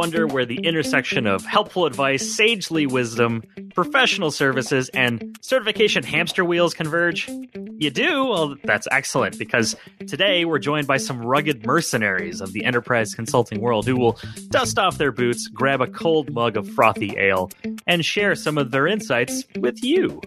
wonder where the intersection of helpful advice, sagely wisdom, professional services, and certification hamster wheels converge? You do? Well, that's excellent because today we're joined by some rugged mercenaries of the enterprise consulting world who will dust off their boots, grab a cold mug of frothy ale, and share some of their insights with you.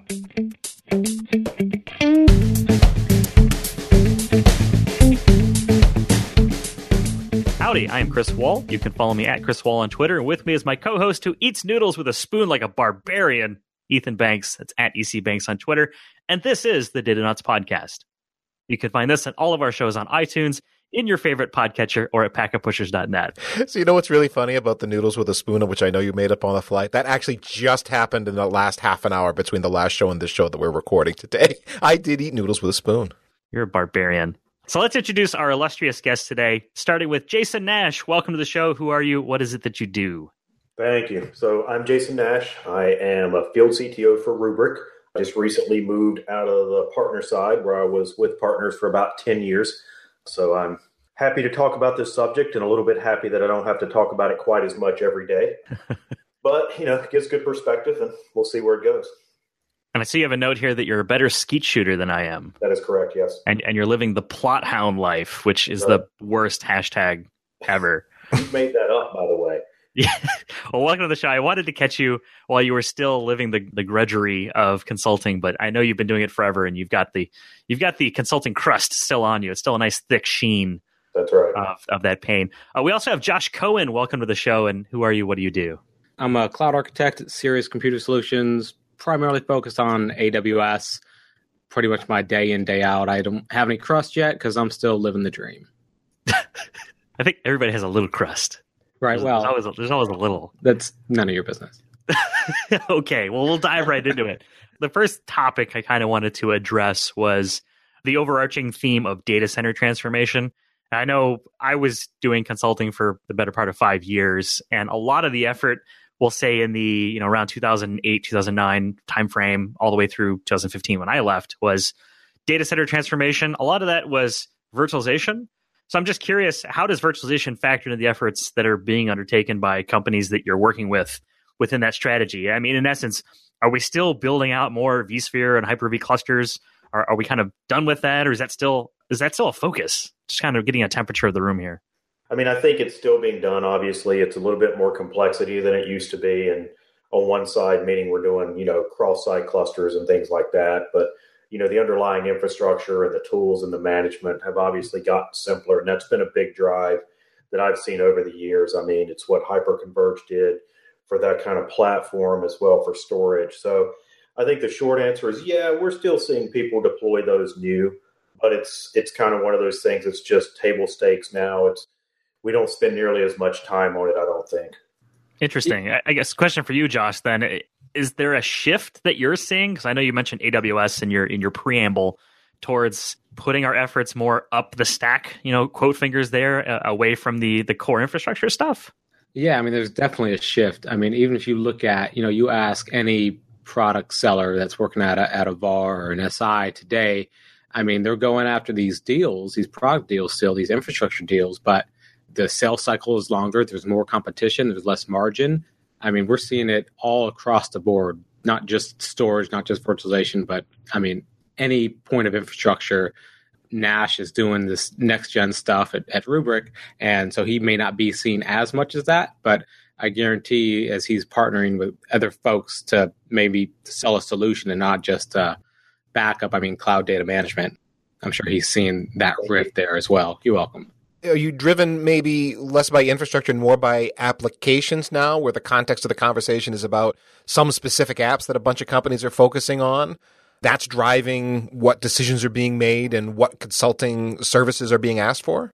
Howdy, I am Chris Wahl. You can follow me at Chris Wahl on Twitter. And with me is my co host who eats noodles with a spoon like a barbarian, Ethan Banks. That's at EC Banks on Twitter. And this is the Datanauts Podcast. You can find this and all of our shows on iTunes, in your favorite podcatcher, or at packetpushers.net. So, you know what's really funny about the noodles with a spoon, which I know you made up on the fly? That actually just happened in the last half an hour between the last show and this show that we're recording today. I did eat noodles with a spoon. You're a barbarian. So let's introduce our illustrious guest today, starting with Jason Nash. Welcome to the show. Who are you? What is it that you do? Thank you. So I'm Jason Nash. I am a field CTO for Rubrik. I just recently moved out of the partner side where I was with partners for about 10 years. So I'm happy to talk about this subject and a little bit happy that I don't have to talk about it quite as much every day. but, you know, it gives good perspective and we'll see where it goes. And I see you have a note here that you're a better skeet shooter than I am. That is correct, yes. And and you're living the plot hound life, which is right. the worst hashtag ever. you made that up, by the way. Yeah. well, welcome to the show. I wanted to catch you while you were still living the, the grudgery of consulting, but I know you've been doing it forever and you've got the you've got the consulting crust still on you. It's still a nice thick sheen. That's right. Of, of that pain. Uh, we also have Josh Coen. Welcome to the show. And who are you? What do you do? I'm a cloud architect at Sirius Computer Solutions, primarily focused on AWS pretty much my day in, day out. I don't have any crust yet because I'm still living the dream. I think everybody has a little crust. Right. There's, well, there's always, a, there's always a little. That's none of your business. okay. Well, we'll dive right into it. The first topic I kind of wanted to address was the overarching theme of data center transformation. I know I was doing consulting for the better part of five years, and a lot of the effort we'll say in the you know around 2008 2009 timeframe all the way through 2015 when i left was data center transformation. A lot of that was virtualization. So i'm just curious how does virtualization factor into the efforts that are being undertaken by companies that you're working with within that strategy? I mean in essence are we still building out more vsphere and hyper-v clusters? Are, are we kind of done with that or is that still is that still a focus? Just kind of getting a temperature of the room here I mean, I think it's still being done. Obviously, it's a little bit more complexity than it used to be. And on one side, meaning we're doing, you know, cross site clusters and things like that. But, you know, the underlying infrastructure and the tools and the management have obviously gotten simpler. And that's been a big drive that I've seen over the years. I mean, it's what Hyperconverged did for that kind of platform as well for storage. So I think the short answer is yeah, we're still seeing people deploy those new, but it's it's kind of one of those things that's just table stakes now. It's we don't spend nearly as much time on it. I don't think. Interesting. I guess question for you, Josh. Then is there a shift that you're seeing? Because I know you mentioned AWS in your in your preamble towards putting our efforts more up the stack. You know, quote fingers there, uh, away from the the core infrastructure stuff. Yeah, I mean, there's definitely a shift. I mean, even if you look at, you know, you ask any product seller that's working at a, at a VAR or an SI today, I mean, they're going after these deals, these product deals still, these infrastructure deals, but the sales cycle is longer. There's more competition. There's less margin. I mean, we're seeing it all across the board, not just storage, not just virtualization, but I mean, any point of infrastructure. Nash is doing this next gen stuff at, at Rubrik. And so he may not be seen as much as that, but I guarantee as he's partnering with other folks to maybe sell a solution and not just uh, backup, I mean, cloud data management, I'm sure he's seeing that rift there as well. You're welcome are you driven maybe less by infrastructure and more by applications now where the context of the conversation is about some specific apps that a bunch of companies are focusing on? That's driving what decisions are being made and what consulting services are being asked for?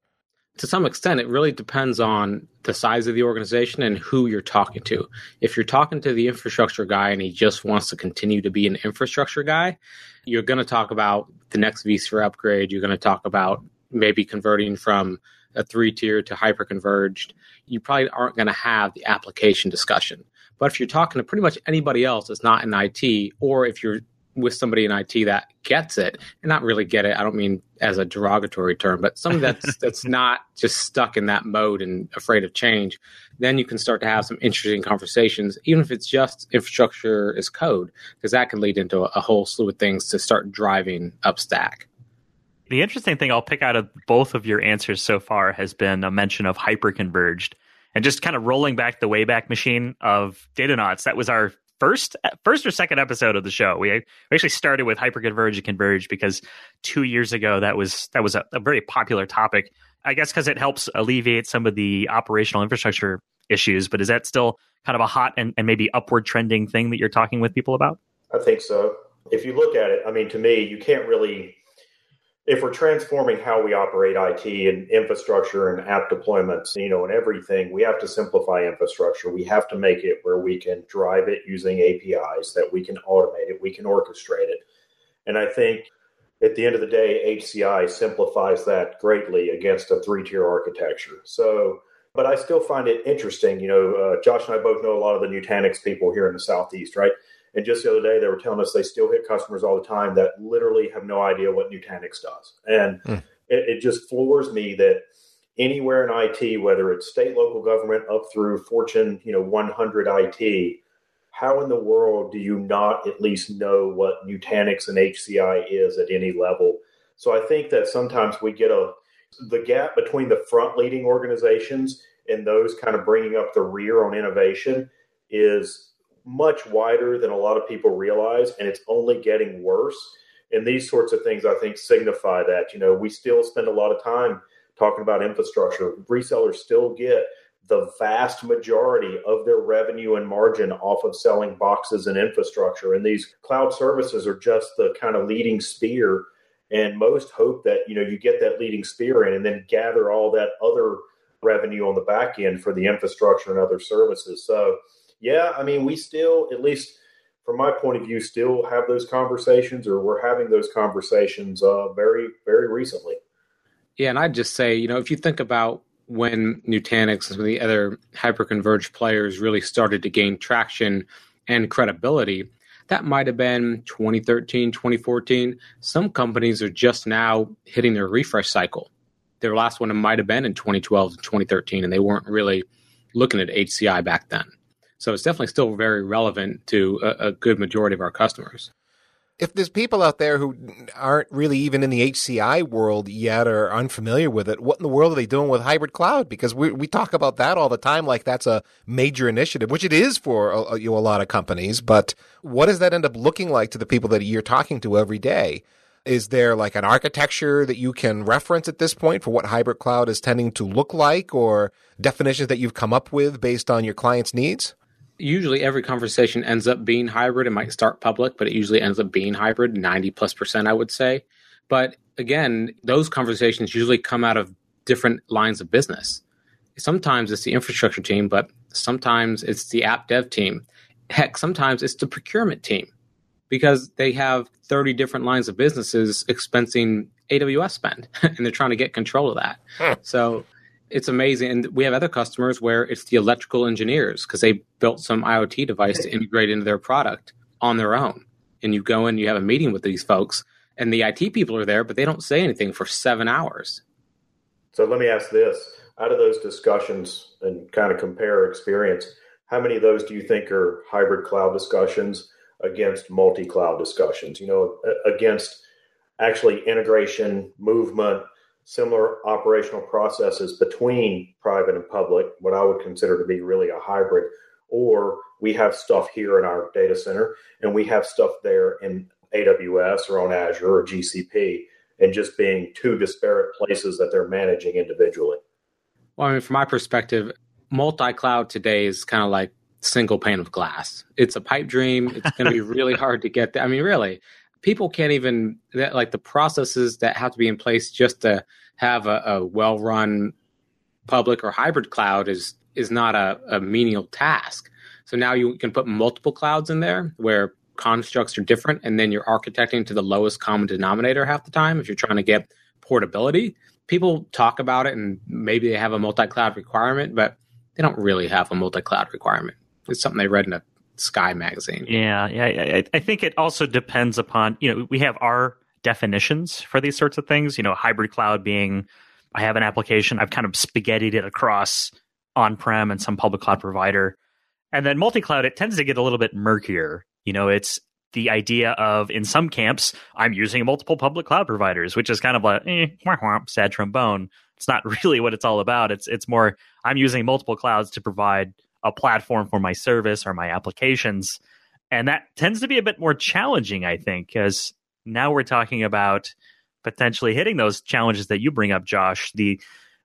To some extent it really depends on the size of the organization and who you're talking to. If you're talking to the infrastructure guy and he just wants to continue to be an infrastructure guy you're going to talk about the next vsphere upgrade. You're going to talk about maybe converting from a three tier to hyper converged, you probably aren't going to have the application discussion. But if you're talking to pretty much anybody else that's not in IT, or if you're with somebody in IT that gets it, and not really get it. I don't mean as a derogatory term, but somebody that's that's not just stuck in that mode and afraid of change. Then you can start to have some interesting conversations, even if it's just infrastructure as code, because that can lead into a, a whole slew of things to start driving up stack. The interesting thing I'll pick out of both of your answers so far has been a mention of hyperconverged and just kind of rolling back the wayback machine of Datanauts. That was our first first or second episode of the show. We, actually started with hyperconverged and converged because two years ago that was that was a, a very popular topic. I guess because it helps alleviate some of the operational infrastructure issues. But is that still kind of a hot and, and maybe upward trending thing that you're talking with people about? I think so. If you look at it, I mean, to me, you can't really if we're transforming how we operate IT and infrastructure and app deployments, you know, and everything, we have to simplify infrastructure. We have to make it where we can drive it using APIs, that we can automate it, we can orchestrate it. And I think at the end of the day, HCI simplifies that greatly against a three tier architecture. So, but I still find it interesting. You know, uh, Josh and I both know a lot of the Nutanix people here in the Southeast, right? And just the other day, they were telling us they still hit customers all the time that literally have no idea what Nutanix does. And mm. it, it, just floors me that anywhere in IT, whether it's state, local government, up through Fortune, you know, 100 IT, how in the world do you not at least know what Nutanix and HCI is at any level? So I think that sometimes we get a the gap between the front leading organizations and those kind of bringing up the rear on innovation is much wider than a lot of people realize, and it's only getting worse. And these sorts of things, I think, signify that. You know, we still spend a lot of time talking about infrastructure. Resellers still get the vast majority of their revenue and margin off of selling boxes and infrastructure. And these cloud services are just the kind of leading spear. And most hope that, you know, you get that leading spear in and then gather all that other revenue on the back end for the infrastructure and other services. So yeah, I mean, we still, at least from my point of view, still have those conversations, or we're having those conversations uh, very, very recently. Yeah, and I'd just say, you know, if you think about when Nutanix and some of the other hyperconverged players really started to gain traction and credibility, that might have been 2013, 2014. Some companies are just now hitting their refresh cycle. Their last one might have been in 2012 and 2013, and they weren't really looking at HCI back then. So it's definitely still very relevant to a, a good majority of our customers if there's people out there who aren't really even in the HCI world yet or unfamiliar with it, what in the world are they doing with hybrid cloud? Because we we talk about that all the time, like that's a major initiative, which it is for a, you know, a lot of companies. But what does that end up looking like to the people that you're talking to every day? Is there like an architecture that you can reference at this point for what hybrid cloud is tending to look like, or definitions that you've come up with based on your clients' needs? Usually every conversation ends up being hybrid. It might start public, but it usually ends up being hybrid, 90 plus percent, I would say. But again, those conversations usually come out of different lines of business. Sometimes it's the infrastructure team, but sometimes it's the app dev team. Heck, sometimes it's the procurement team because they have 30 different lines of businesses expensing AWS spend and they're trying to get control of that. So it's amazing. And we have other customers where it's the electrical engineers because they built some IoT device to integrate into their product on their own. And you go in, you have a meeting with these folks, and the IT people are there, but they don't say anything for seven hours. So let me ask this out of those discussions and kind of compare experience, how many of those do you think are hybrid cloud discussions against multi cloud discussions? You know, against actually integration, movement, similar operational processes between private and public, what I would consider to be really a hybrid, or we have stuff here in our data center and we have stuff there in AWS or on Azure or GCP, and just being two disparate places that they're managing individually. Well, I mean, from my perspective, multi cloud today is kind of like single pane of glass. It's a pipe dream. It's going to be really hard to get there. I mean, really, people can't even that like the processes that have to be in place just to have a, a well run public or hybrid cloud is is not a, a menial task. So now you can put multiple clouds in there where constructs are different, and then you're architecting to the lowest common denominator half the time if you're trying to get portability. People talk about it and maybe they have a multi cloud requirement, but they don't really have a multi cloud requirement. It's something they read in a Sky magazine. Yeah, yeah. I, I think it also depends upon you know we have our definitions for these sorts of things. You know, hybrid cloud being I have an application, I've kind of spaghettied it across on prem and some public cloud provider. And then multi cloud, it tends to get a little bit murkier. You know, it's the idea of in some camps, I'm using multiple public cloud providers, which is kind of like eh, wah, wah, sad trombone. It's not really what it's all about. It's it's more I'm using multiple clouds to provide a platform for my service or my applications. And that tends to be a bit more challenging, I think, because now we're talking about potentially hitting those challenges that you bring up, Josh, the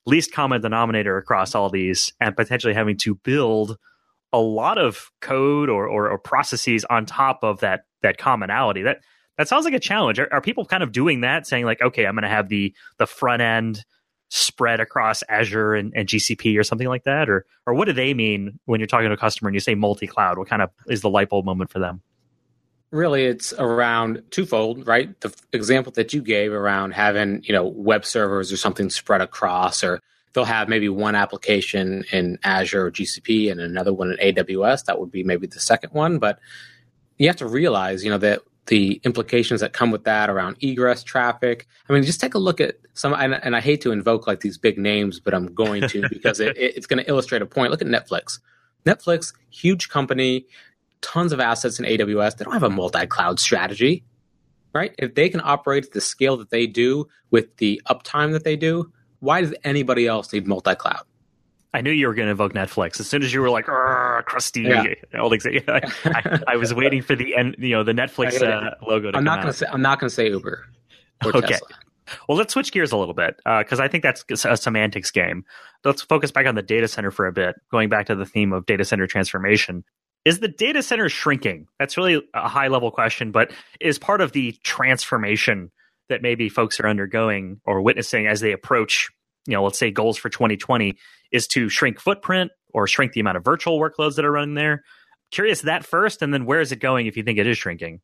least common denominator across all these, and potentially having to build a lot of code or, or, or processes on top of that that commonality. That that sounds like a challenge. Are, are people kind of doing that, saying like, okay, I'm going to have the the front end spread across Azure and, and, GCP or something like that, or or what do they mean when you're talking to a customer and you say multi cloud? What kind of is the light bulb moment for them? really it's around twofold right the example that you gave around having you know web servers or something spread across or they'll have maybe one application in azure or gcp and another one in aws that would be maybe the second one but you have to realize you know that the implications that come with that around egress traffic i mean just take a look at some and, and i hate to invoke like these big names but i'm going to because it, it's going to illustrate a point look at netflix netflix huge company tons of assets in AWS. They don't have a multi cloud strategy, right? If they can operate at the scale that they do with the uptime that they do, why does anybody else need multi cloud? I knew you were going to invoke Netflix as soon as you were like, crusty. Yeah. All these, I, I, I, was waiting for the end, you know, the Netflix uh, logo. To I'm not going to say. I'm not going to say Uber. okay. Tesla. Well, let's switch gears a little bit because uh, I think that's a semantics game. Let's focus back on the data center for a bit, going back to the theme of data center transformation is the data center shrinking? That's really a high level question, but is part of the transformation that maybe folks are undergoing or witnessing as they approach, you know, let's say goals for 2020 is to shrink footprint or shrink the amount of virtual workloads that are running there. Curious that first, and then where is it going if you think it is shrinking?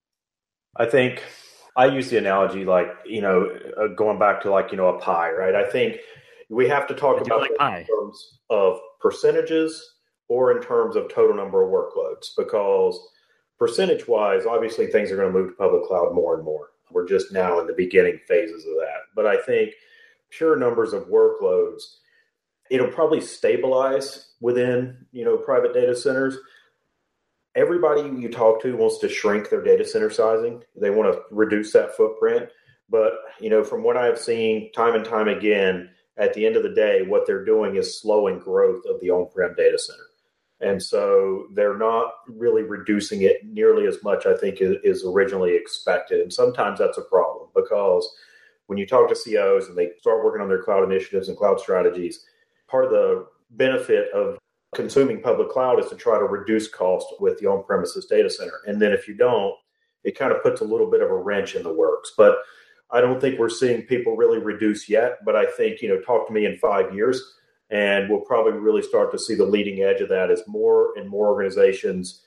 I think I use the analogy like, you know, uh, going back to like, you know, a pie, right? I think we have to talk about like pie. in terms of percentages or in terms of total number of workloads because percentage wise obviously things are going to move to public cloud more and more we're just now in the beginning phases of that but i think pure numbers of workloads it'll probably stabilize within you know private data centers. Everybody you talk to wants to shrink their data center sizing. They want to reduce that footprint. But you know from what i've seen time and time again at the end of the day what they're doing is slowing growth of the on-prem data center. And so they're not really reducing it nearly as much, I think, is originally expected. And sometimes that's a problem because when you talk to CIOs and they start working on their cloud initiatives and cloud strategies, part of the benefit of consuming public cloud is to try to reduce cost with the on premises data center. And then if you don't, it kind of puts a little bit of a wrench in the works. But I don't think we're seeing people really reduce yet. But I think, you know, talk to me in five years and we'll probably really start to see the leading edge of that as more and more organizations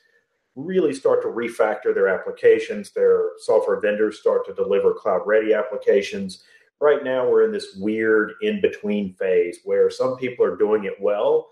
really start to refactor their applications. Their software vendors start to deliver cloud ready applications. Right now, we're in this weird in between phase where some people are doing it well,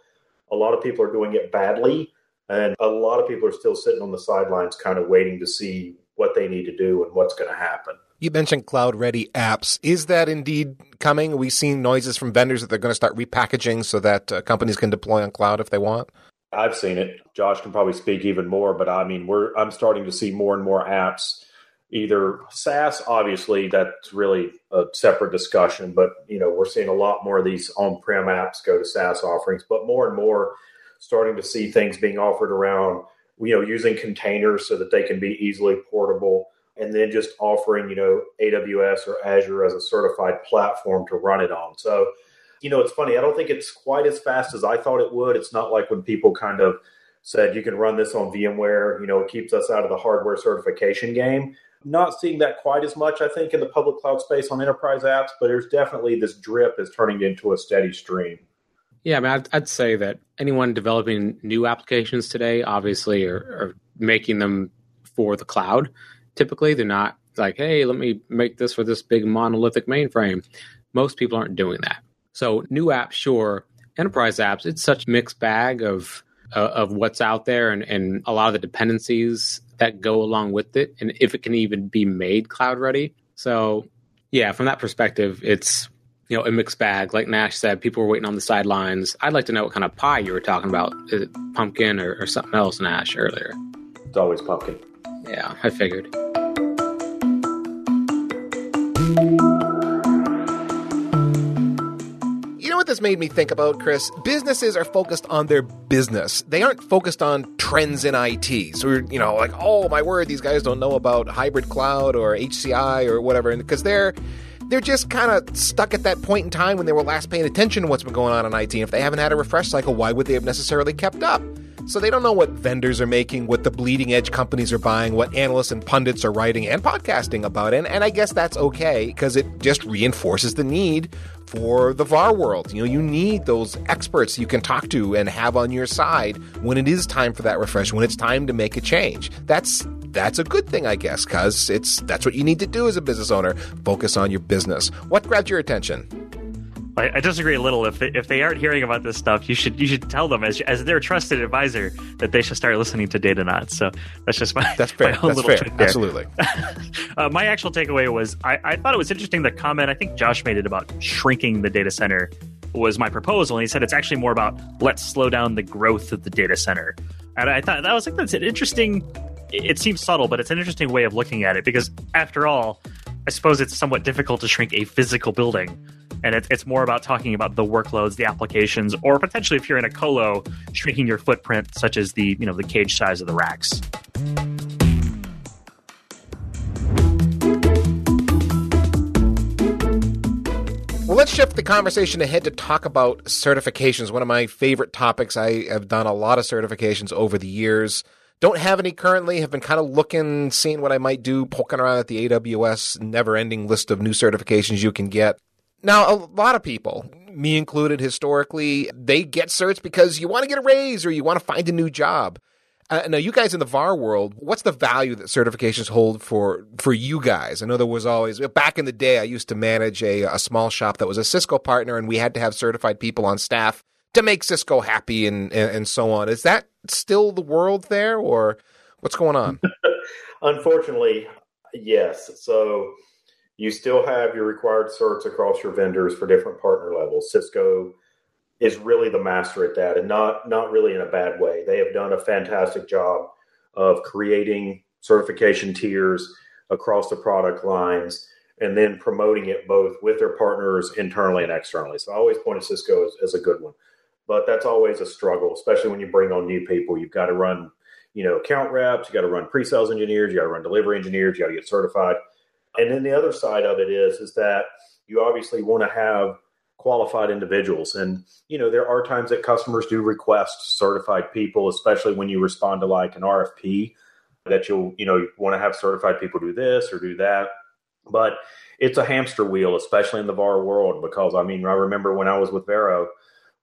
a lot of people are doing it badly, and a lot of people are still sitting on the sidelines, kind of waiting to see what they need to do and what's going to happen. You mentioned cloud ready apps. Is that indeed coming? Are we seeing noises from vendors that they're going to start repackaging so that uh, companies can deploy on cloud if they want? I've seen it. Josh can probably speak even more, but I mean, we're I'm starting to see more and more apps either SaaS, obviously that's really a separate discussion, but you know, we're seeing a lot more of these on-prem apps go to SaaS offerings, but more and more starting to see things being offered around, you know, using containers so that they can be easily portable and then just offering, you know, AWS or Azure as a certified platform to run it on. So, you know, it's funny. I don't think it's quite as fast as I thought it would. It's not like when people kind of said you can run this on VMware, you know, it keeps us out of the hardware certification game. Not seeing that quite as much, I think, in the public cloud space on enterprise apps, but there's definitely this drip is turning into a steady stream. Yeah, I mean, I'd, I'd say that anyone developing new applications today, obviously, are, are making them for the cloud typically they're not like hey let me make this for this big monolithic mainframe most people aren't doing that so new apps sure enterprise apps it's such mixed bag of uh, of what's out there and, and a lot of the dependencies that go along with it, and if it can even be made cloud ready. So, yeah, from that perspective, it's you know a mixed bag. Like Nash said, people were waiting on the sidelines. I'd like to know what kind of pie you were talking about. Is it pumpkin or, or something else, Nash, earlier? It's always pumpkin. Yeah, I figured. What this made me think about, Chris? Businesses are focused on their business. They aren't focused on trends in IT. So, you know, like, oh my word, these guys don't know about hybrid cloud or HCI or whatever, because they're they're just kind of stuck at that point in time when they were last paying attention to what's been going on in IT. And if they haven't had a refresh cycle, why would they have necessarily kept up? So they don't know what vendors are making, what the bleeding edge companies are buying, what analysts and pundits are writing and podcasting about. And, and I guess that's okay because it just reinforces the need for the VAR world. You know, you need those experts you can talk to and have on your side when it is time for that refresh, when it's time to make a change. That's that's a good thing, I guess, because it's that's what you need to do as a business owner. Focus on your business. What grabbed your attention? I, I disagree a little. If they, if they aren't hearing about this stuff, you should you should tell them as as their trusted advisor that they should start listening to Datanauts. So that's just my that's fair. My that's little fair. Absolutely. uh, my actual takeaway was I, I thought it was interesting the comment I think Josh made it about shrinking the data center was my proposal, and he said it's actually more about let's slow down the growth of the data center. And I thought that was like that's an interesting. It seems subtle, but it's an interesting way of looking at it because after all, I suppose it's somewhat difficult to shrink a physical building and it, it's more about talking about the workloads, the applications, or potentially if you're in a colo, shrinking your footprint, such as the you know the cage size of the racks. Well, let's shift the conversation ahead to talk about certifications. One of my favorite topics. I have done a lot of certifications over the years. Don't have any currently. Have been kind of looking, seeing what I might do, poking around at the AWS never ending list of new certifications you can get. Now, a lot of people, me included historically, they get certs because you want to get a raise or you want to find a new job. Uh, now, you guys in the VAR world, what's the value that certifications hold for for you guys? I know there was always back in the day. I used to manage a, a small shop that was a Cisco partner, and we had to have certified people on staff to make Cisco happy and and, and so on. Is that still the world there, or what's going on? Unfortunately, yes. So you still have your required certs across your vendors for different partner levels. Cisco is really the master at that, and not not really in a bad way. They have done a fantastic job of creating certification tiers across the product lines and then promoting it both with their partners internally and externally. So I always point to Cisco as, as a good one, but that's always a struggle, especially when you bring on new people. You've got to run, you know, account reps, you got to run pre-sales engineers, you got to run delivery engineers, you got to get certified. And then the other side of it is is that you obviously want to have qualified individuals. And, you know, there are times that customers do request certified people, especially when you respond to like an RFP that you'll, you know, want to have certified people do this or do that. But it's a hamster wheel, especially in the VAR world, because I mean, I remember when I was with Varrow,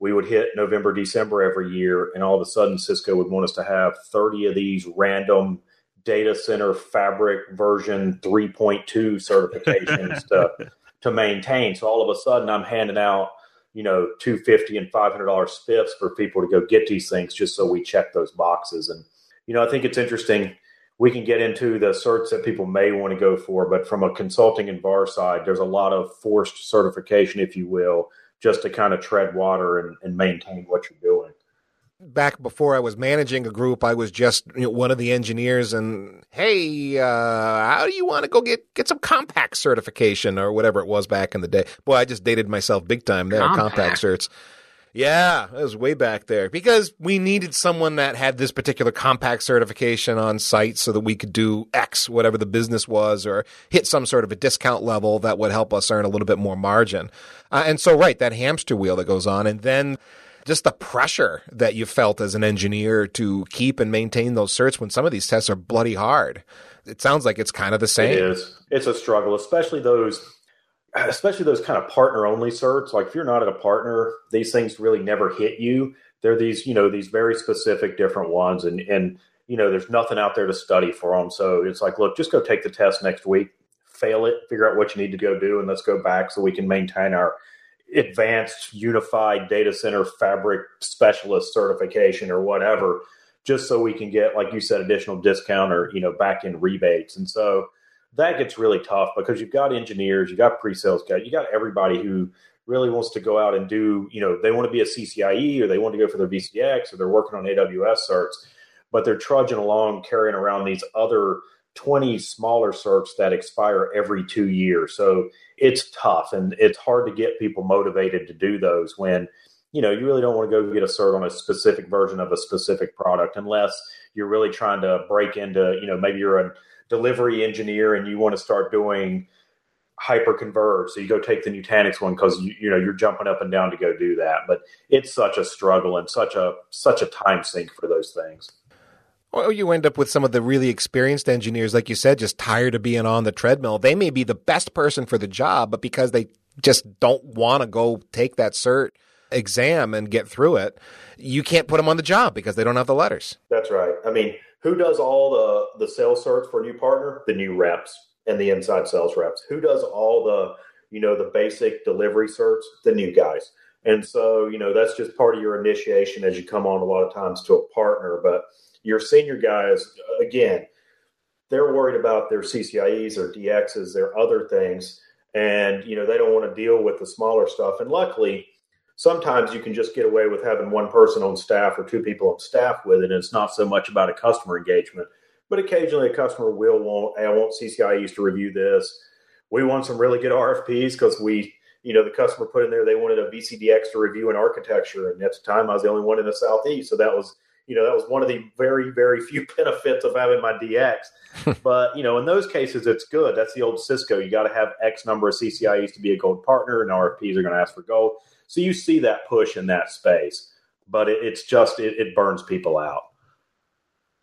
we would hit November, December every year, and all of a sudden Cisco would want us to have 30 of these random data center fabric version 3.2 certifications to to maintain. So all of a sudden, I'm handing out you know 250 and 500 dollars spiffs for people to go get these things just so we check those boxes. And you know, I think it's interesting. We can get into the certs that people may want to go for, but from a consulting and VAR side, there's a lot of forced certification, if you will, just to kind of tread water and, and maintain what you're doing back before I was managing a group, I was just you know, one of the engineers, and hey, uh, how do you want to go get get some Compaq certification or whatever it was back in the day? Boy, I just dated myself big time there. Compaq, Compaq certs. Yeah, it was way back there because we needed someone that had this particular Compaq certification on site so that we could do X, whatever the business was, or hit some sort of a discount level that would help us earn a little bit more margin. Uh, and so, right, that hamster wheel that goes on. And then just the pressure that you felt as an engineer to keep and maintain those certs when some of these tests are bloody hard. It sounds like it's kind of the same. It is. It's a struggle, especially those especially those kind of partner only certs. Like if you're not at a partner, these things really never hit you. They're these, you know, these very specific different ones and and you know, there's nothing out there to study for them. So it's like, look, just go take the test next week, fail it, figure out what you need to go do, and let's go back so we can maintain our advanced unified data center fabric specialist certification or whatever, just so we can get, like you said, additional discount or you know back end rebates. And so that gets really tough because you've got engineers, you've got pre-sales guys, you got everybody who really wants to go out and do, you know, they want to be a CCIE or they want to go for their VCDX or they're working on AWS certs, but they're trudging along carrying around these other 20 smaller certs that expire every two years. So it's tough and it's hard to get people motivated to do those when, you know, you really don't want to go get a cert on a specific version of a specific product unless you're really trying to break into, you know, maybe you're a delivery engineer and you want to start doing hyper converge so you go take the nutanix one because you, you know you're jumping up and down to go do that but it's such a struggle and such a such a time sink for those things well, you end up with some of the really experienced engineers, like you said, just tired of being on the treadmill. They may be the best person for the job, but because they just don't want to go take that cert exam and get through it, you can't put them on the job because they don't have the letters. That's right. I mean, who does all the the sales search for a new partner? The new reps and the inside sales reps. Who does all the you know the basic delivery certs? The new guys. And so you know that's just part of your initiation as you come on a lot of times to a partner. But your senior guys, again, they're worried about their CCIEs or DXs, their other things, and you know they don't want to deal with the smaller stuff. And luckily sometimes you can just get away with having one person on staff or two people on staff with it. And it's not so much about a customer engagement, but occasionally a customer will want, hey, I want CCIEs to review this. We want some really good RFPs because we, you know, the customer put in there they wanted a VCDX to review an architecture. And at the time, I was the only one in the Southeast. So that was, you know, that was one of the very, very few benefits of having my DX. but, you know, in those cases, it's good. That's the old Cisco. You got to have X number of CCIEs to be a gold partner, and RFPs are going to ask for gold. So you see that push in that space, but it, it's just it, it, burns people out.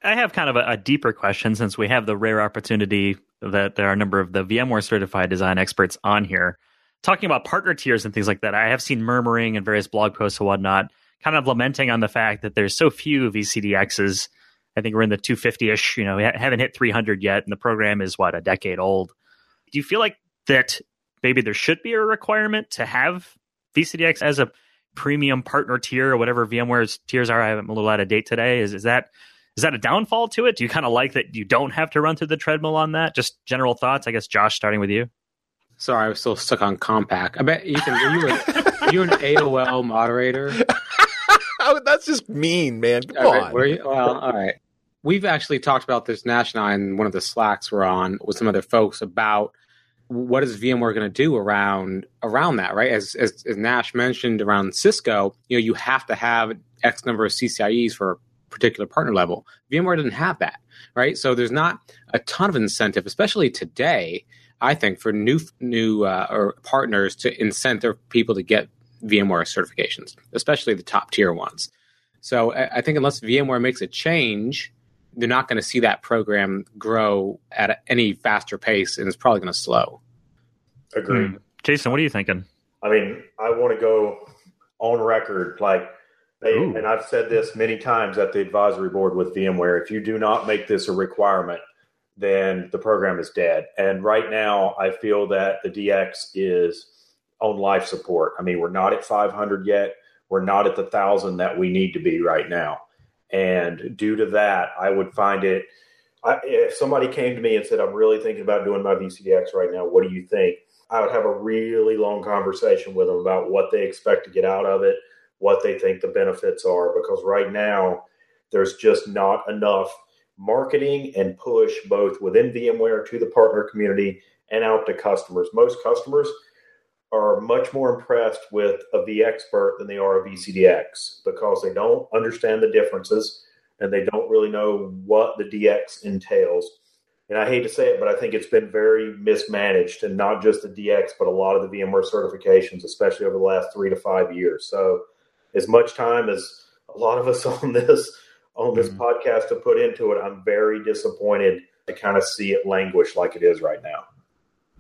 I have kind of a, a, deeper question since we have the rare opportunity that there are a number of the VMware certified design experts on here talking about partner tiers and things like that. I have seen murmuring and various blog posts and whatnot, kind of lamenting on the fact that there's so few VCDXs. I think we're in the 250 ish. You know, we haven't hit 300 yet, and the program is what a decade old. Do you feel like that maybe there should be a requirement to have VCDX as a premium partner tier or whatever VMware's tiers are. I'm a little out of date today. Is is that is that a downfall to it? Do you kind of like that you don't have to run through the treadmill on that? Just general thoughts, I guess. Josh, starting with you. Sorry, I was still stuck on Compaq. I bet Ethan, are you, a, you an AOL moderator? oh, that's just mean, man. Come on. Right, you, well, all right. We've actually talked about this national in one of the slacks we're on with some other folks about what is VMware going to do around around that, right? As, as, as Nash mentioned around Cisco, you know, you have to have X number of CCIEs for a particular partner level. VMware doesn't have that, right? So there's not a ton of incentive, especially today. I think for new new uh, or partners to incent their people to get VMware certifications, especially the top tier ones. So I, I think unless VMware makes a change they're not going to see that program grow at any faster pace, and it's probably going to slow. Agreed. Mm. Jason, what are you thinking? I mean, I want to go on record, like, they, and I've said this many times at the advisory board with VMware. If you do not make this a requirement, then the program is dead. And right now, I feel that the DX is on life support. I mean, we're not at 500 yet. We're not at the thousand that we need to be right now. And due to that, I would find it. I, if somebody came to me and said, "I'm really thinking about doing my VCDX right now. What do you think?" I would have a really long conversation with them about what they expect to get out of it, what they think the benefits are, because right now there's just not enough marketing and push both within VMware to the partner community and out to customers. Most customers are much more impressed with a vExpert than they are a VCDX because they don't understand the differences and they don't really know what the DX entails. And I hate to say it, but I think it's been very mismanaged and not just the DX, but a lot of the VMware certifications, especially over the last three to five years. So as much time as a lot of us on this on this mm-hmm. podcast to put into it, I'm very disappointed to kind of see it languish like it is right now.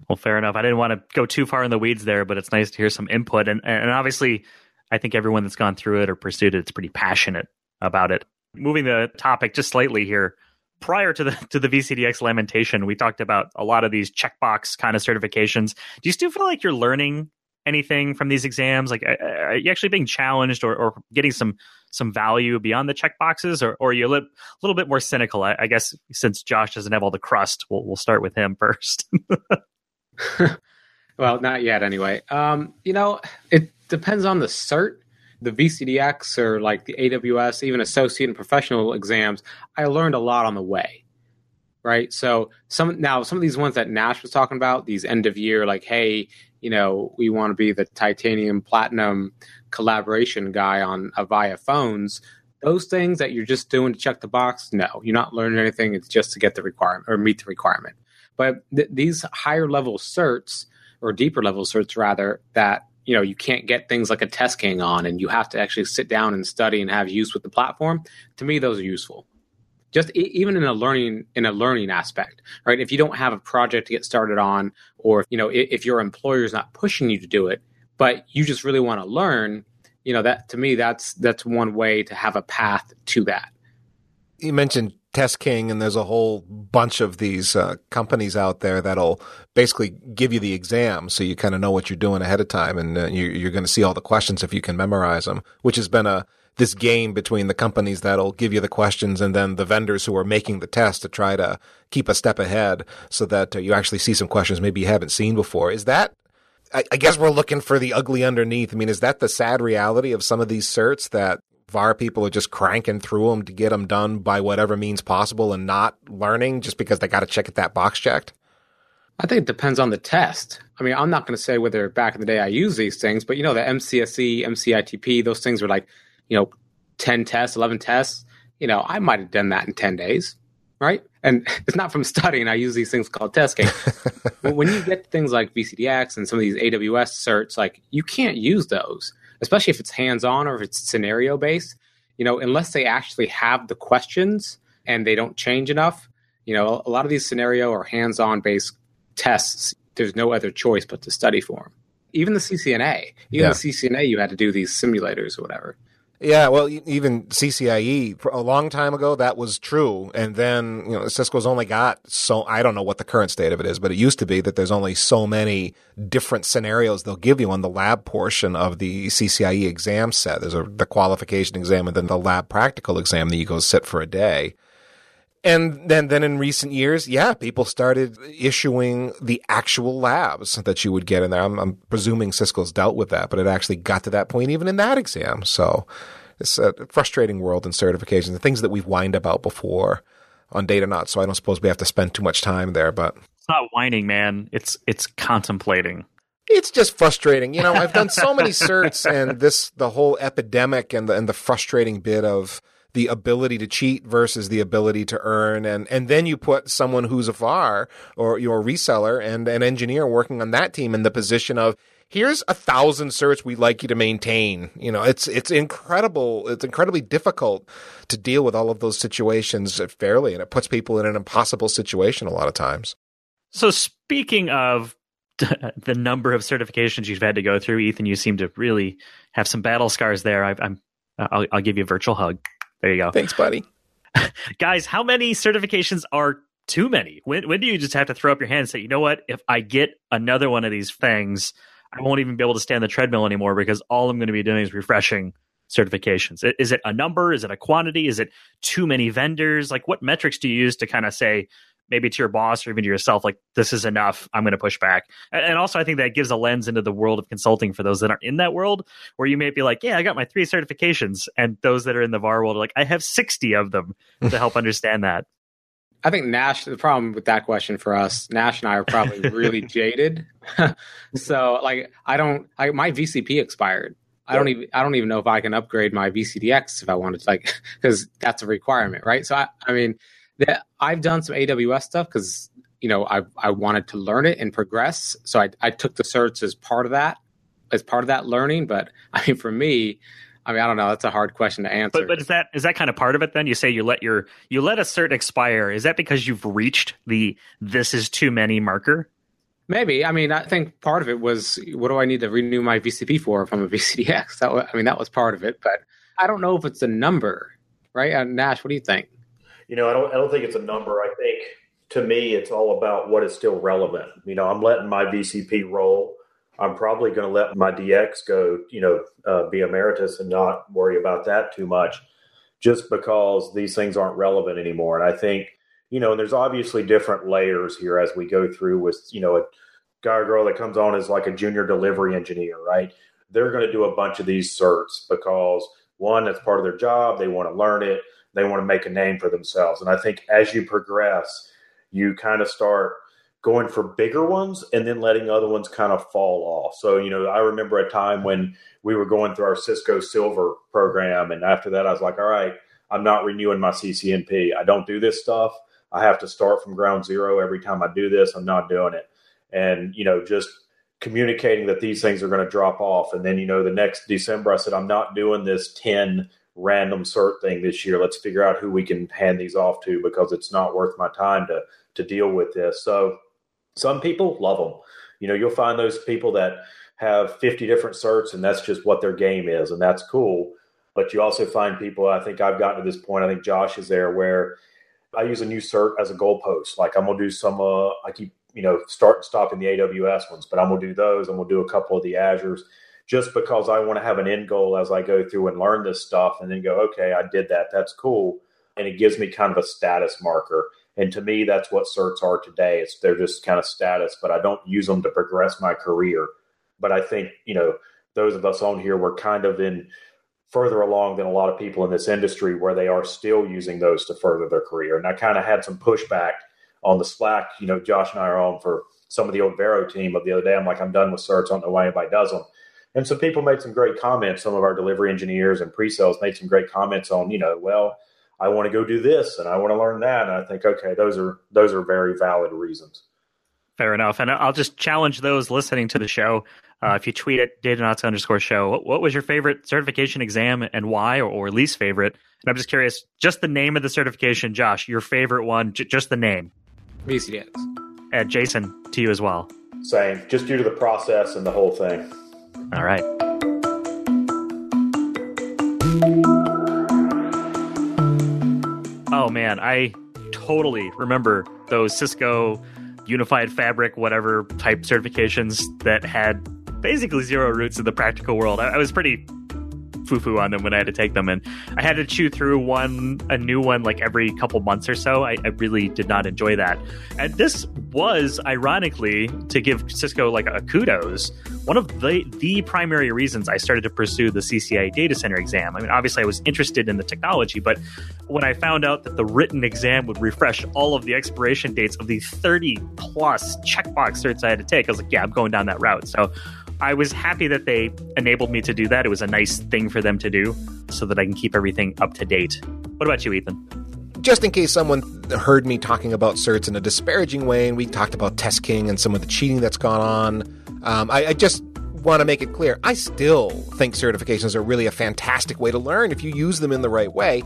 Well, fair enough. I didn't want to go too far in the weeds there, but it's nice to hear some input. And, and obviously, I think everyone that's gone through it or pursued it is pretty passionate about it. Moving the topic just slightly here. Prior to the to the VCDX lamentation, we talked about a lot of these checkbox kind of certifications. Do you still feel like you're learning anything from these exams? Like, are you actually being challenged or, or getting some some value beyond the check boxes, or, or are you a little, little bit more cynical? I, I, guess since Josh doesn't have all the crust, we'll, we'll start with him first. well, not yet, anyway. Um, you know, it depends on the cert. The VCDX or like the AWS, even associate and professional exams, I learned a lot on the way right? So some now some of these ones that Nash was talking about, these end of year, like, hey, you know, we want to be the titanium platinum collaboration guy on Avaya phones. Those things that you're just doing to check the box, no, you're not learning anything. It's just to get the requirement or meet the requirement. But th- these higher level certs or deeper level certs rather that you know you can't get things like a test king on and you have to actually sit down and study and have use with the platform to me those are useful. Just even in a learning in a learning aspect right? If you don't have a project to get started on or you know if, if your employer is not pushing you to do it but you just really want to learn you know that to me that's that's one way to have a path to that. You mentioned test king and there's a whole bunch of these uh, companies out there that'll basically give you the exam so you kind of know what you're doing ahead of time and uh, you, you're going to see all the questions if you can memorize them which has been a this game between the companies that'll give you the questions and then the vendors who are making the test to try to keep a step ahead so that uh, you actually see some questions maybe you haven't seen before. Is that I, I guess we're looking for the ugly underneath. I mean, is that the sad reality of some of these certs that VAR people are just cranking through them to get them done by whatever means possible and not learning just because they got to check that box checked? I think it depends on the test. I mean, I'm not going to say whether back in the day I use these things, but you know, the MCSE, MCITP, those things were like you know, 10 tests, 11 tests, you know, I might have done that in 10 days, right? And it's not from studying. I use these things called test king. when you get things like VCDX and some of these AWS certs, like you can't use those, especially if it's hands on or if it's scenario based, you know, unless they actually have the questions and they don't change enough. You know, a lot of these scenario or hands on based tests, there's no other choice but to study for them. Even the CCNA, even yeah. the CCNA, you had to do these simulators or whatever. Yeah, well, even CCIE a long time ago that was true, and then you know Cisco's only got so I don't know what the current state of it is, but it used to be that there's only so many different scenarios they'll give you on the lab portion of the CCIE exam set. There's a the qualification exam and then the lab practical exam that you go sit for a day. And then, then in recent years, yeah, people started issuing the actual labs that you would get in there. I'm, I'm, presuming Cisco's dealt with that, but it actually got to that point even in that exam. So it's a frustrating world in certifications, the things that we've whined about before on Datanauts. So I don't suppose we have to spend too much time there, but it's not whining, man. It's it's contemplating. It's just frustrating. You know, I've done so many certs and this the whole epidemic and the and the frustrating bit of the ability to cheat versus the ability to earn. And, and then you put someone who's a VAR or your reseller and an engineer working on that team in the position of, here's a thousand certs we'd like you to maintain. You know, it's, it's incredible. It's incredibly difficult to deal with all of those situations fairly. And it puts people in an impossible situation a lot of times. So speaking of the number of certifications you've had to go through, Ethan, you seem to really have some battle scars there. I, am I'll, I'll give you a virtual hug. There you go. Thanks, buddy. Guys, how many certifications are too many? When when do you just have to throw up your hand and say, you know what? If I get another one of these things, I won't even be able to stand the treadmill anymore because all I'm going to be doing is refreshing certifications. Is it a number? Is it a quantity? Is it too many vendors? Like, what metrics do you use to kind of say, maybe to your boss or even to yourself, like, this is enough. I'm going to push back. And also, I think that gives a lens into the world of consulting for those that aren't in that world, where you may be like, yeah, I got my three certifications. And those that are in the VAR world are like, I have 60 of them to help understand that. I think Nash, the problem with that question for us, Nash and I are probably really jaded. so, like, I don't, I, my VCP expired. I don't even I don't even know if I can upgrade my VCDX if I wanted to like because that's a requirement, right? So I, I mean that I've done some AWS stuff because you know I I wanted to learn it and progress, so I I took the certs as part of that as part of that learning. But I mean, for me, I mean, I don't know. That's a hard question to answer. But, but is that is that kind of part of it? Then you say you let your you let a cert expire. Is that because you've reached the this is too many marker? Maybe. I mean, I think part of it was what do I need to renew my VCP for if I'm a VCDX? That was, I mean, that was part of it. But I don't know if it's a number, right? Uh, Nash, what do you think? You know, I don't I don't think it's a number. I think to me it's all about what is still relevant. You know, I'm letting my VCP roll. I'm probably going to let my DX go, you know, uh, be emeritus and not worry about that too much just because these things aren't relevant anymore. And I think, you know, and there's obviously different layers here as we go through with, you know, a guy or girl that comes on as like a junior delivery engineer, right? They're going to do a bunch of these certs because one, that's part of their job. They want to learn it. They want to make a name for themselves. And I think as you progress, you kind of start going for bigger ones and then letting other ones kind of fall off. So, you know, I remember a time when we were going through our Cisco Silver program. And after that, I was like, all right, I'm not renewing my CCNP. I don't do this stuff. I have to start from ground zero every time I do this. I'm not doing it. And, you know, just communicating that these things are going to drop off. And then, you know, the next December, I said, I'm not doing this 10 random cert thing this year. Let's figure out who we can hand these off to because it's not worth my time to to deal with this. So some people love them. You know, you'll find those people that have 50 different certs and that's just what their game is, and that's cool. But you also find people, I think I've gotten to this point, I think Josh is there, where I use a new cert as a goalpost. Like I'm to do some, uh, I keep, you know, start stopping the AWS ones, but I'm to do those. I'm to do a couple of the Azures just because I want to have an end goal as I go through and learn this stuff and then go, okay, I did that. That's cool. And it gives me kind of a status marker. And to me, that's what certs are today. It's they're just kind of status, but I don't use them to progress my career. But I think, you know, those of us on here were kind of in further along than a lot of people in this industry where they are still using those to further their career. And I kind of had some pushback on the Slack. You know, Josh and I are on for some of the old Varrow team of the other day. I'm like, I'm done with certs. I don't know why anybody does them. And so people made some great comments. Some of our delivery engineers and pre-sales made some great comments on, you know, well, I want to go do this and I want to learn that. And I think, okay, those are those are very valid reasons. Fair enough. And I'll just challenge those listening to the show. Uh, if you tweet at datanauts underscore show, what, what, was your favorite certification exam and why, or, or, least favorite? And I'm just curious, just the name of the certification, Josh, your favorite one, j- just the name. VCDX. And Jason, to you as well. Same, just due to the process and the whole thing. All right. Oh man, I totally remember those Cisco Unified Fabric, whatever type certifications that had basically zero roots in the practical world. I, I was pretty foo foo on them when I had to take them. And I had to chew through one, a new one like every couple months or so. I, I really did not enjoy that. And this was, ironically, to give Cisco like a kudos, one of the, the primary reasons I started to pursue the CCIE data center exam. I mean, obviously, I was interested in the technology, but when I found out that the written exam would refresh all of the expiration dates of the 30 plus checkbox certs I had to take, I was like, yeah, I'm going down that route. So I was happy that they enabled me to do that. It was a nice thing for them to do so that I can keep everything up to date. What about you, Ethan? Just in case someone heard me talking about certs in a disparaging way, and we talked about Test King and some of the cheating that's gone on, um, I, I just want to make it clear I still think certifications are really a fantastic way to learn if you use them in the right way.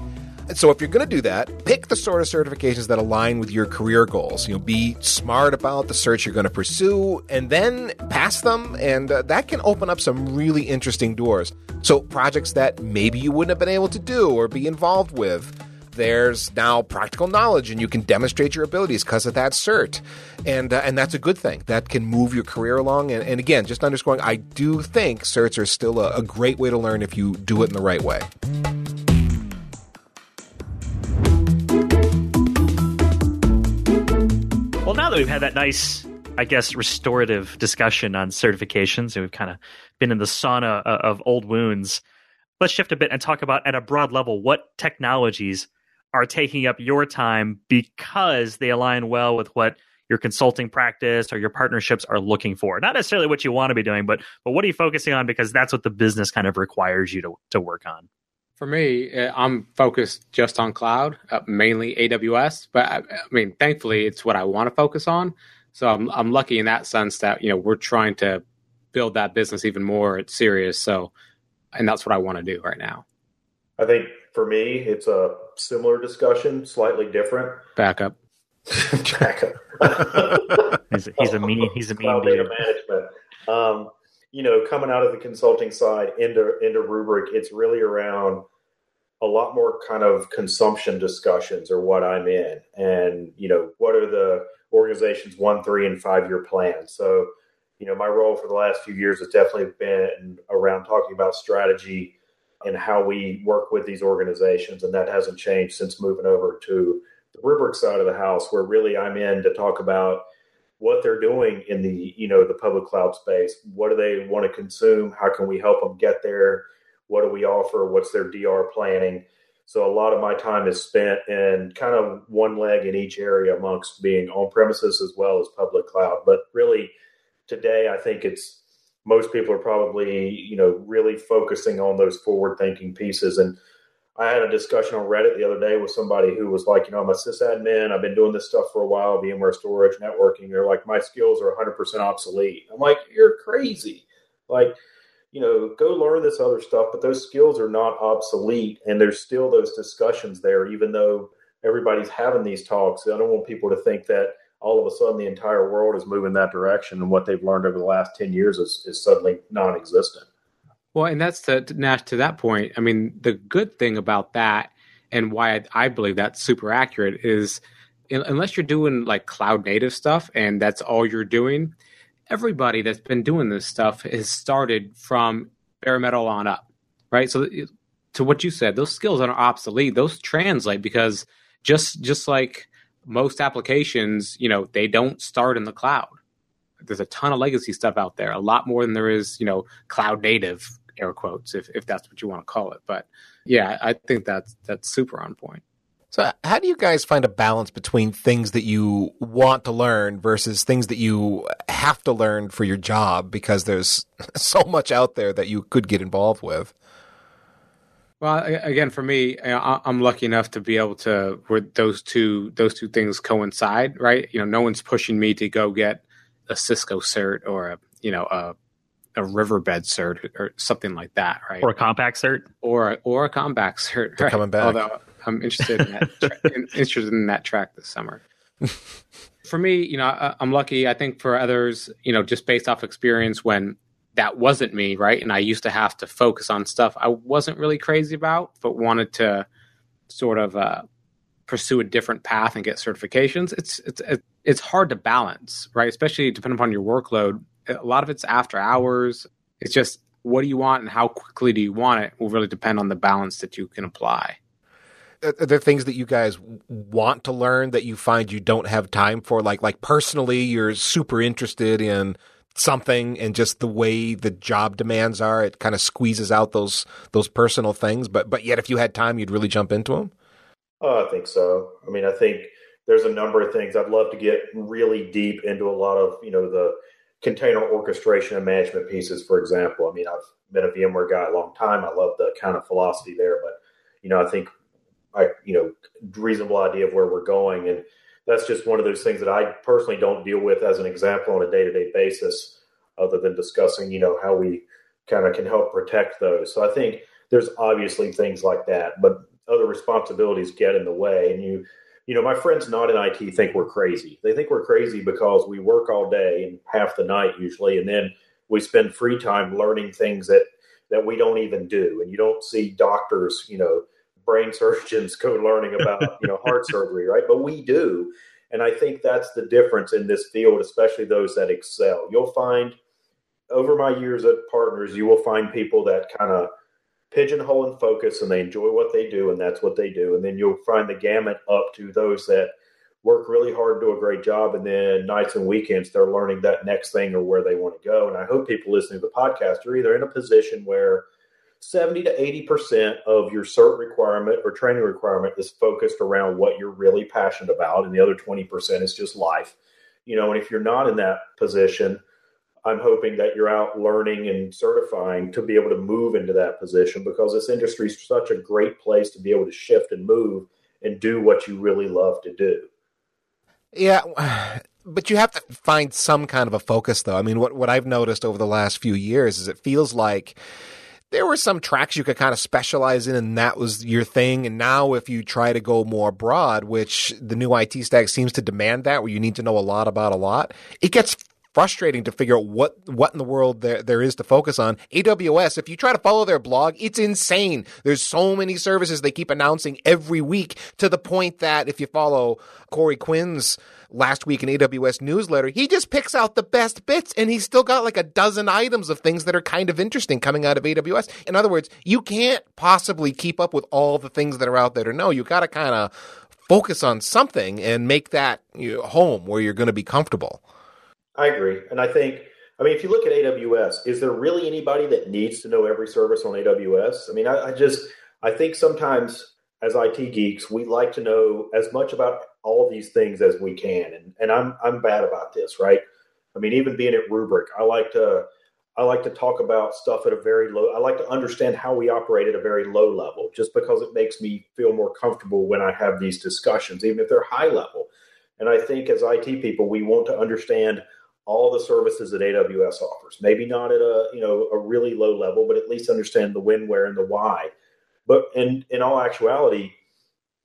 So if you're going to do that, pick the sort of certifications that align with your career goals. You know, be smart about the search you're going to pursue, and then pass them, and uh, that can open up some really interesting doors. So projects that maybe you wouldn't have been able to do or be involved with. There's now practical knowledge, and you can demonstrate your abilities because of that cert, and uh, and that's a good thing. That can move your career along. And, and again, just underscoring, I do think certs are still a, a great way to learn if you do it in the right way. Well, now that we've had that nice, I guess, restorative discussion on certifications, and we've kind of been in the sauna uh, of old wounds, let's shift a bit and talk about at a broad level what technologies are taking up your time because they align well with what your consulting practice or your partnerships are looking for. Not necessarily what you want to be doing, but but what are you focusing on because that's what the business kind of requires you to to work on. For me, uh, I'm focused just on cloud, uh, mainly AWS. But I, I, mean, thankfully, it's what I want to focus on. So I'm I'm lucky in that sense that you know we're trying to build that business even more serious. So, and that's what I want to do right now. I think for me, it's a similar discussion, slightly different. Backup. Backup. he's, a, he's a mean. He's a mean. Cloud data management. Um, you know, coming out of the consulting side into into Rubrik, it's really around a lot more kind of consumption discussions or what I'm in, and you know, what are the organization's one, three, and five year plans. So, you know, my role for the last few years has definitely been around talking about strategy and how we work with these organizations. And that hasn't changed since moving over to the Rubrik side of the house, where really I'm in to talk about what they're doing in the, you know, the public cloud space. What do they want to consume? How can we help them get there? What do we offer? What's their DR planning? So a lot of my time is spent in kind of one leg in each area amongst being on premises as well as public cloud. But really, today, I think it's most people are probably, you know, really focusing on those forward thinking pieces. And I had a discussion on Reddit the other day with somebody who was like, you know, I'm a sysadmin. I've been doing this stuff for a while, VMware storage, networking. They're like, my skills are 100% obsolete. I'm like, you're crazy. Like, you know, go learn this other stuff, but those skills are not obsolete. And there's still those discussions there, even though everybody's having these talks. I don't want people to think that all of a sudden the entire world is moving that direction and what they've learned over the last 10 years is, is suddenly non-existent well and that's to, nash to that point i mean the good thing about that and why i, I believe that's super accurate is in, unless you're doing like cloud native stuff and that's all you're doing everybody that's been doing this stuff has started from bare metal on up right so to what you said those skills are obsolete those translate because just just like most applications, you know, they don't start in the cloud. There's a ton of legacy stuff out there, a lot more than there is, you know, cloud native air quotes, if, if that's what you want to call it. But yeah, I think that's that's super on point. So, how do you guys find a balance between things that you want to learn versus things that you have to learn for your job because there's so much out there that you could get involved with? Well, again, for me, I'm lucky enough to be able to where those two those two things coincide, right? You know, no one's pushing me to go get a Cisco cert or a you know a a riverbed cert or something like that, right? Or a Compaq cert, or or a Compaq cert. They're right? coming back. Although I'm interested in that tra- interested in that track this summer. for me, you know, I, I'm lucky. I think for others, you know, just based off experience, when that wasn't me, right? And I used to have to focus on stuff I wasn't really crazy about, but wanted to sort of uh, pursue a different path and get certifications. It's it's it's hard to balance, right? Especially depending upon your workload. A lot of it's after hours. It's just what do you want and how quickly do you want it will really depend on the balance that you can apply. Are there things that you guys want to learn that you find you don't have time for? Like like personally, you're super interested in something and just the way the job demands are, it kind of squeezes out those those personal things. But but yet, if you had time, you'd really jump into them. Oh, I think so. I mean, I think there's a number of things I'd love to get really deep into. A lot of you know the container orchestration and management pieces, for example. I mean, I've been a VMware guy a long time. I love the kind of philosophy there, but you know, I think I you know reasonable idea of where we're going and that's just one of those things that I personally don't deal with as an example on a day to day basis, other than discussing, you know, how we kind of can help protect those. So I think there's obviously things like that, but other responsibilities get in the way. And you, you know, my friends not in IT think we're crazy. They think we're crazy because we work all day and half the night usually, and then we spend free time learning things that that we don't even do. And you don't see doctors, you know, brain surgeons go learning about you know heart surgery, right? But we do, and I think that's the difference in this field, especially those that excel. You'll find over my years at Partners, you will find people that kind of pigeonhole and focus, and they enjoy what they do, and that's what they do. And then you'll find the gamut up to those that work really hard, do a great job, and then nights and weekends they're learning that next thing or where they want to go. And I hope people listening to the podcast are either in a position where 70 to 80% of your cert requirement or training requirement is focused around what you're really passionate about. And the other 20% is just life. You know, and if you're not in that position, I'm hoping that you're out learning and certifying to be able to move into that position because this industry is such a great place to be able to shift and move and do what you really love to do. Yeah, but you have to find some kind of a focus though. I mean, what what I've noticed over the last few years is it feels like there were some tracks you could kind of specialize in and that was your thing. And now if you try to go more broad, which the new IT stack seems to demand that, where you need to know a lot about a lot, it gets frustrating to figure out what what in the world there, there is to focus on. AWS, if you try to follow their blog, it's insane. There's so many services they keep announcing every week to the point that if you follow Corey Quinn's last week in AWS newsletter, he just picks out the best bits and he's still got like a dozen items of things that are kind of interesting coming out of AWS. In other words, you can't possibly keep up with all the things that are out there to know. You got to kind of focus on something and make that you know, home where you're going to be comfortable. I agree. And I think, I mean, if you look at AWS, is there really anybody that needs to know every service on AWS? I mean, I, I just, I think sometimes as IT geeks, we like to know as much about all these things as we can. And, and I'm, I'm bad about this, right? I mean, even being at Rubrik, I like to, I like to talk about stuff at a very low. I like to understand how we operate at a very low level, just because it makes me feel more comfortable when I have these discussions, even if they're high level. And I think as IT people, we want to understand all the services that AWS offers. Maybe not at a you know a really low level, but at least understand the when, where, and the why. But in in all actuality,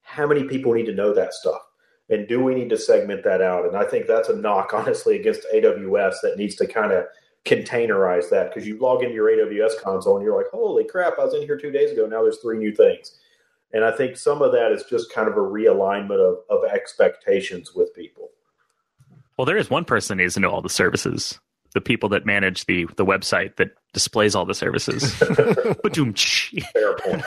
how many people need to know that stuff? And do we need to segment that out? And I think that's a knock, honestly, against AWS that needs to kind of containerize that because you log into your AWS console and you're like, holy crap, I was in here two days ago. Now there's three new things. And I think some of that is just kind of a realignment of, of expectations with people. Well, there is one person that needs to know all the services. The people that manage the the website that displays all the services. Fair point.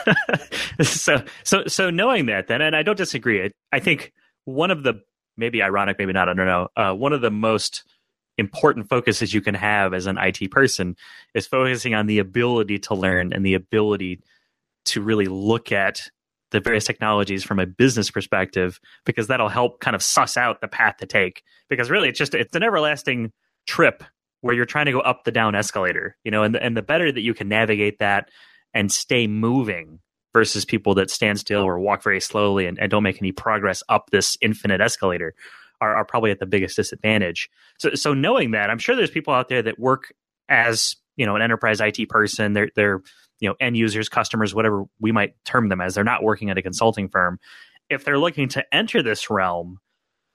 so so so knowing that then, and I don't disagree. I, I think one of the maybe ironic, maybe not, I don't know. Uh, one of the most important focuses you can have as an IT person is focusing on the ability to learn and the ability to really look at the various technologies from a business perspective because that'll help kind of suss out the path to take because really it's just it's an everlasting trip where you're trying to go up the down escalator you know and the, and the better that you can navigate that and stay moving versus people that stand still or walk very slowly and, and don't make any progress up this infinite escalator are, are probably at the biggest disadvantage. So, so knowing that, I'm sure there's people out there that work as you know an enterprise IT person. They're they're you know end users, customers, whatever we might term them as. They're not working at a consulting firm. If they're looking to enter this realm,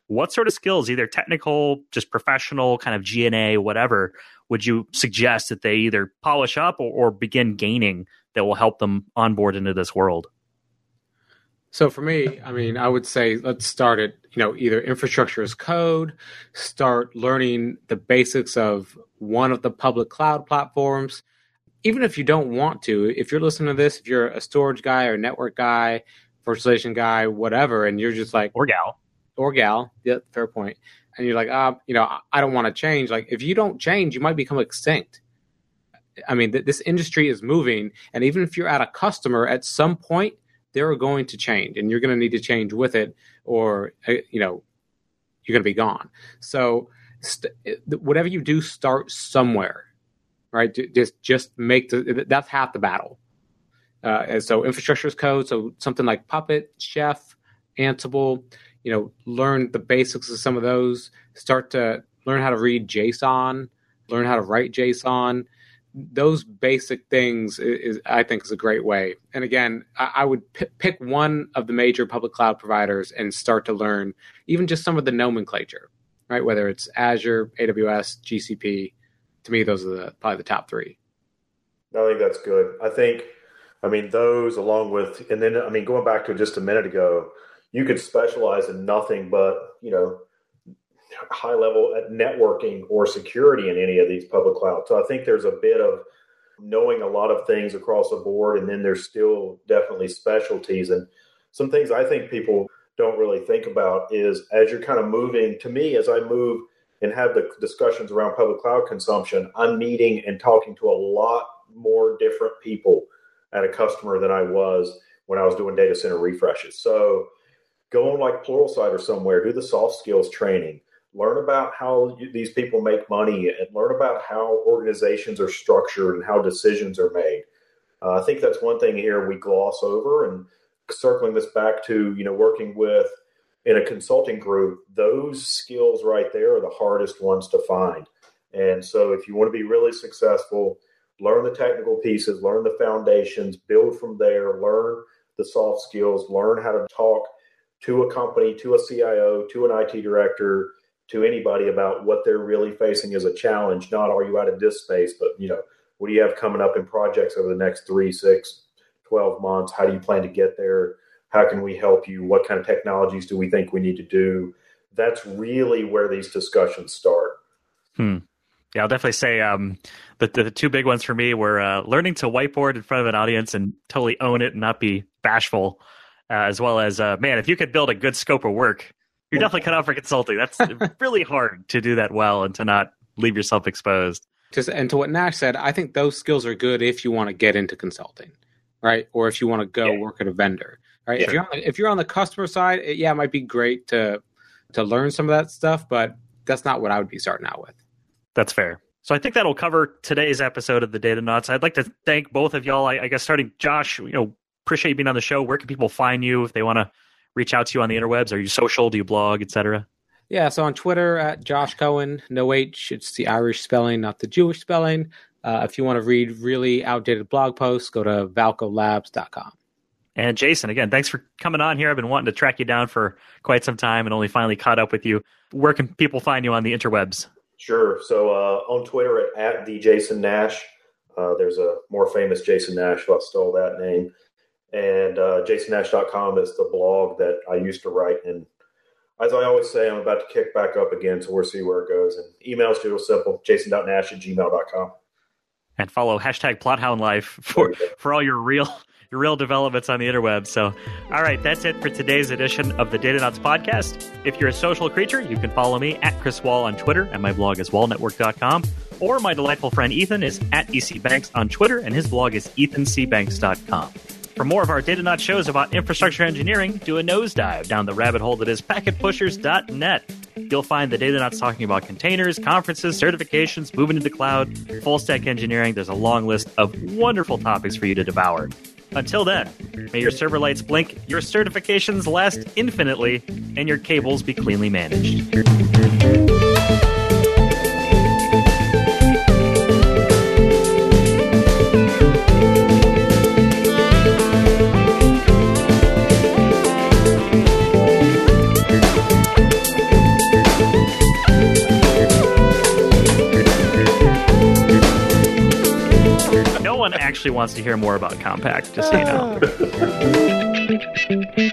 what sort of skills, either technical, just professional, kind of G&A, whatever, would you suggest that they either polish up or, or begin gaining that will help them onboard into this world? So for me, I mean, I would say let's start at, you know, either infrastructure as code, start learning the basics of one of the public cloud platforms. Even if you don't want to, if you're listening to this, if you're a storage guy or network guy, virtualization guy, whatever, and you're just like or gal, or gal, yeah, fair point. And you're like, ah, you know, I don't want to change. Like, if you don't change, you might become extinct. I mean, th- this industry is moving, and even if you're at a customer, at some point, they're going to change and you're going to need to change with it or uh, you know you're going to be gone so st- whatever you do start somewhere right just just make the that's half the battle uh, and so infrastructure as code so something like puppet chef ansible you know learn the basics of some of those start to learn how to read json learn how to write json those basic things is, is, I think is a great way. And again, I, I would p- pick one of the major public cloud providers and start to learn even just some of the nomenclature, right? Whether it's Azure, AWS, GCP. To me, those are the probably the top three. I think that's good. I think, I mean, those along with, and then I mean, going back to just a minute ago, you could specialize in nothing but you know high level at networking or security in any of these public clouds. So I think there's a bit of knowing a lot of things across the board, and then there's still definitely specialties. And some things I think people don't really think about is as you're kind of moving, to me, as I move and have the discussions around public cloud consumption, I'm meeting and talking to a lot more different people at a customer than I was when I was doing data center refreshes. So go on like Pluralsight or somewhere, do the soft skills training learn about how you, these people make money and learn about how organizations are structured and how decisions are made. Uh, I think that's one thing here we gloss over and circling this back to, you know, working with in a consulting group, those skills right there are the hardest ones to find. And so if you want to be really successful, learn the technical pieces, learn the foundations, build from there, learn the soft skills, learn how to talk to a company, to a CIO, to an IT director, to anybody about what they're really facing as a challenge. Not are you out of this space, but you know, what do you have coming up in projects over the next three, six, 12 months? How do you plan to get there? How can we help you? What kind of technologies do we think we need to do? that's really where these discussions start. Hmm. Yeah, I'll definitely say um, the, the, the two big ones for me were uh, learning to whiteboard in front of an audience and totally own it and not be bashful, uh, as well as uh, man, if you could build a good scope of work, you're definitely cut out for consulting. That's really hard to do that well and to not leave yourself exposed. Just and to what Nash said, I think those skills are good if you want to get into consulting, right? Or if you want to go yeah. work at a vendor, right? Yeah. If you're on the, if you're on the customer side, it, yeah, it might be great to to learn some of that stuff, but that's not what I would be starting out with. That's fair. So I think that'll cover today's episode of the Datanauts. I'd like to thank both of y'all. I, I, guess starting Josh, you know, appreciate you being on the show. Where can people find you if they want to reach out to you on the interwebs? Are you social? Do you blog, etc.? Yeah, so on Twitter at Josh Coen, no H. It's the Irish spelling, not the Jewish spelling. Uh, if you want to read really outdated blog posts, go to valcolabs.com. And Jason, again, thanks for coming on here. I've been wanting to track you down for quite some time and only finally caught up with you. Where can people find you on the interwebs? Sure. So uh, on Twitter at, at the Jason Nash. Uh, there's a more famous Jason Nash I stole that name. And uh, jasonnash.com is the blog that I used to write. And as I always say, I'm about to kick back up again, so we'll see where it goes. And emails real simple, jason.nash at gmail.com. And follow hashtag plothound life for, for all your real real developments on the interweb. So, all right, that's it for today's edition of the Datanauts podcast. If you're a social creature, you can follow me at Chris Wahl on Twitter, and my blog is wahlnetwork.com. Or my delightful friend Ethan is at ecbanks on Twitter, and his blog is ethancbanks.com. For more of our Datanauts shows about infrastructure engineering, do a nosedive down the rabbit hole that is packetpushers.net. You'll find the Datanauts talking about containers, conferences, certifications, moving into cloud, full stack engineering. There's a long list of wonderful topics for you to devour. Until then, may your server lights blink, your certifications last infinitely, and your cables be cleanly managed. actually wants to hear more about Compaq, just so you know.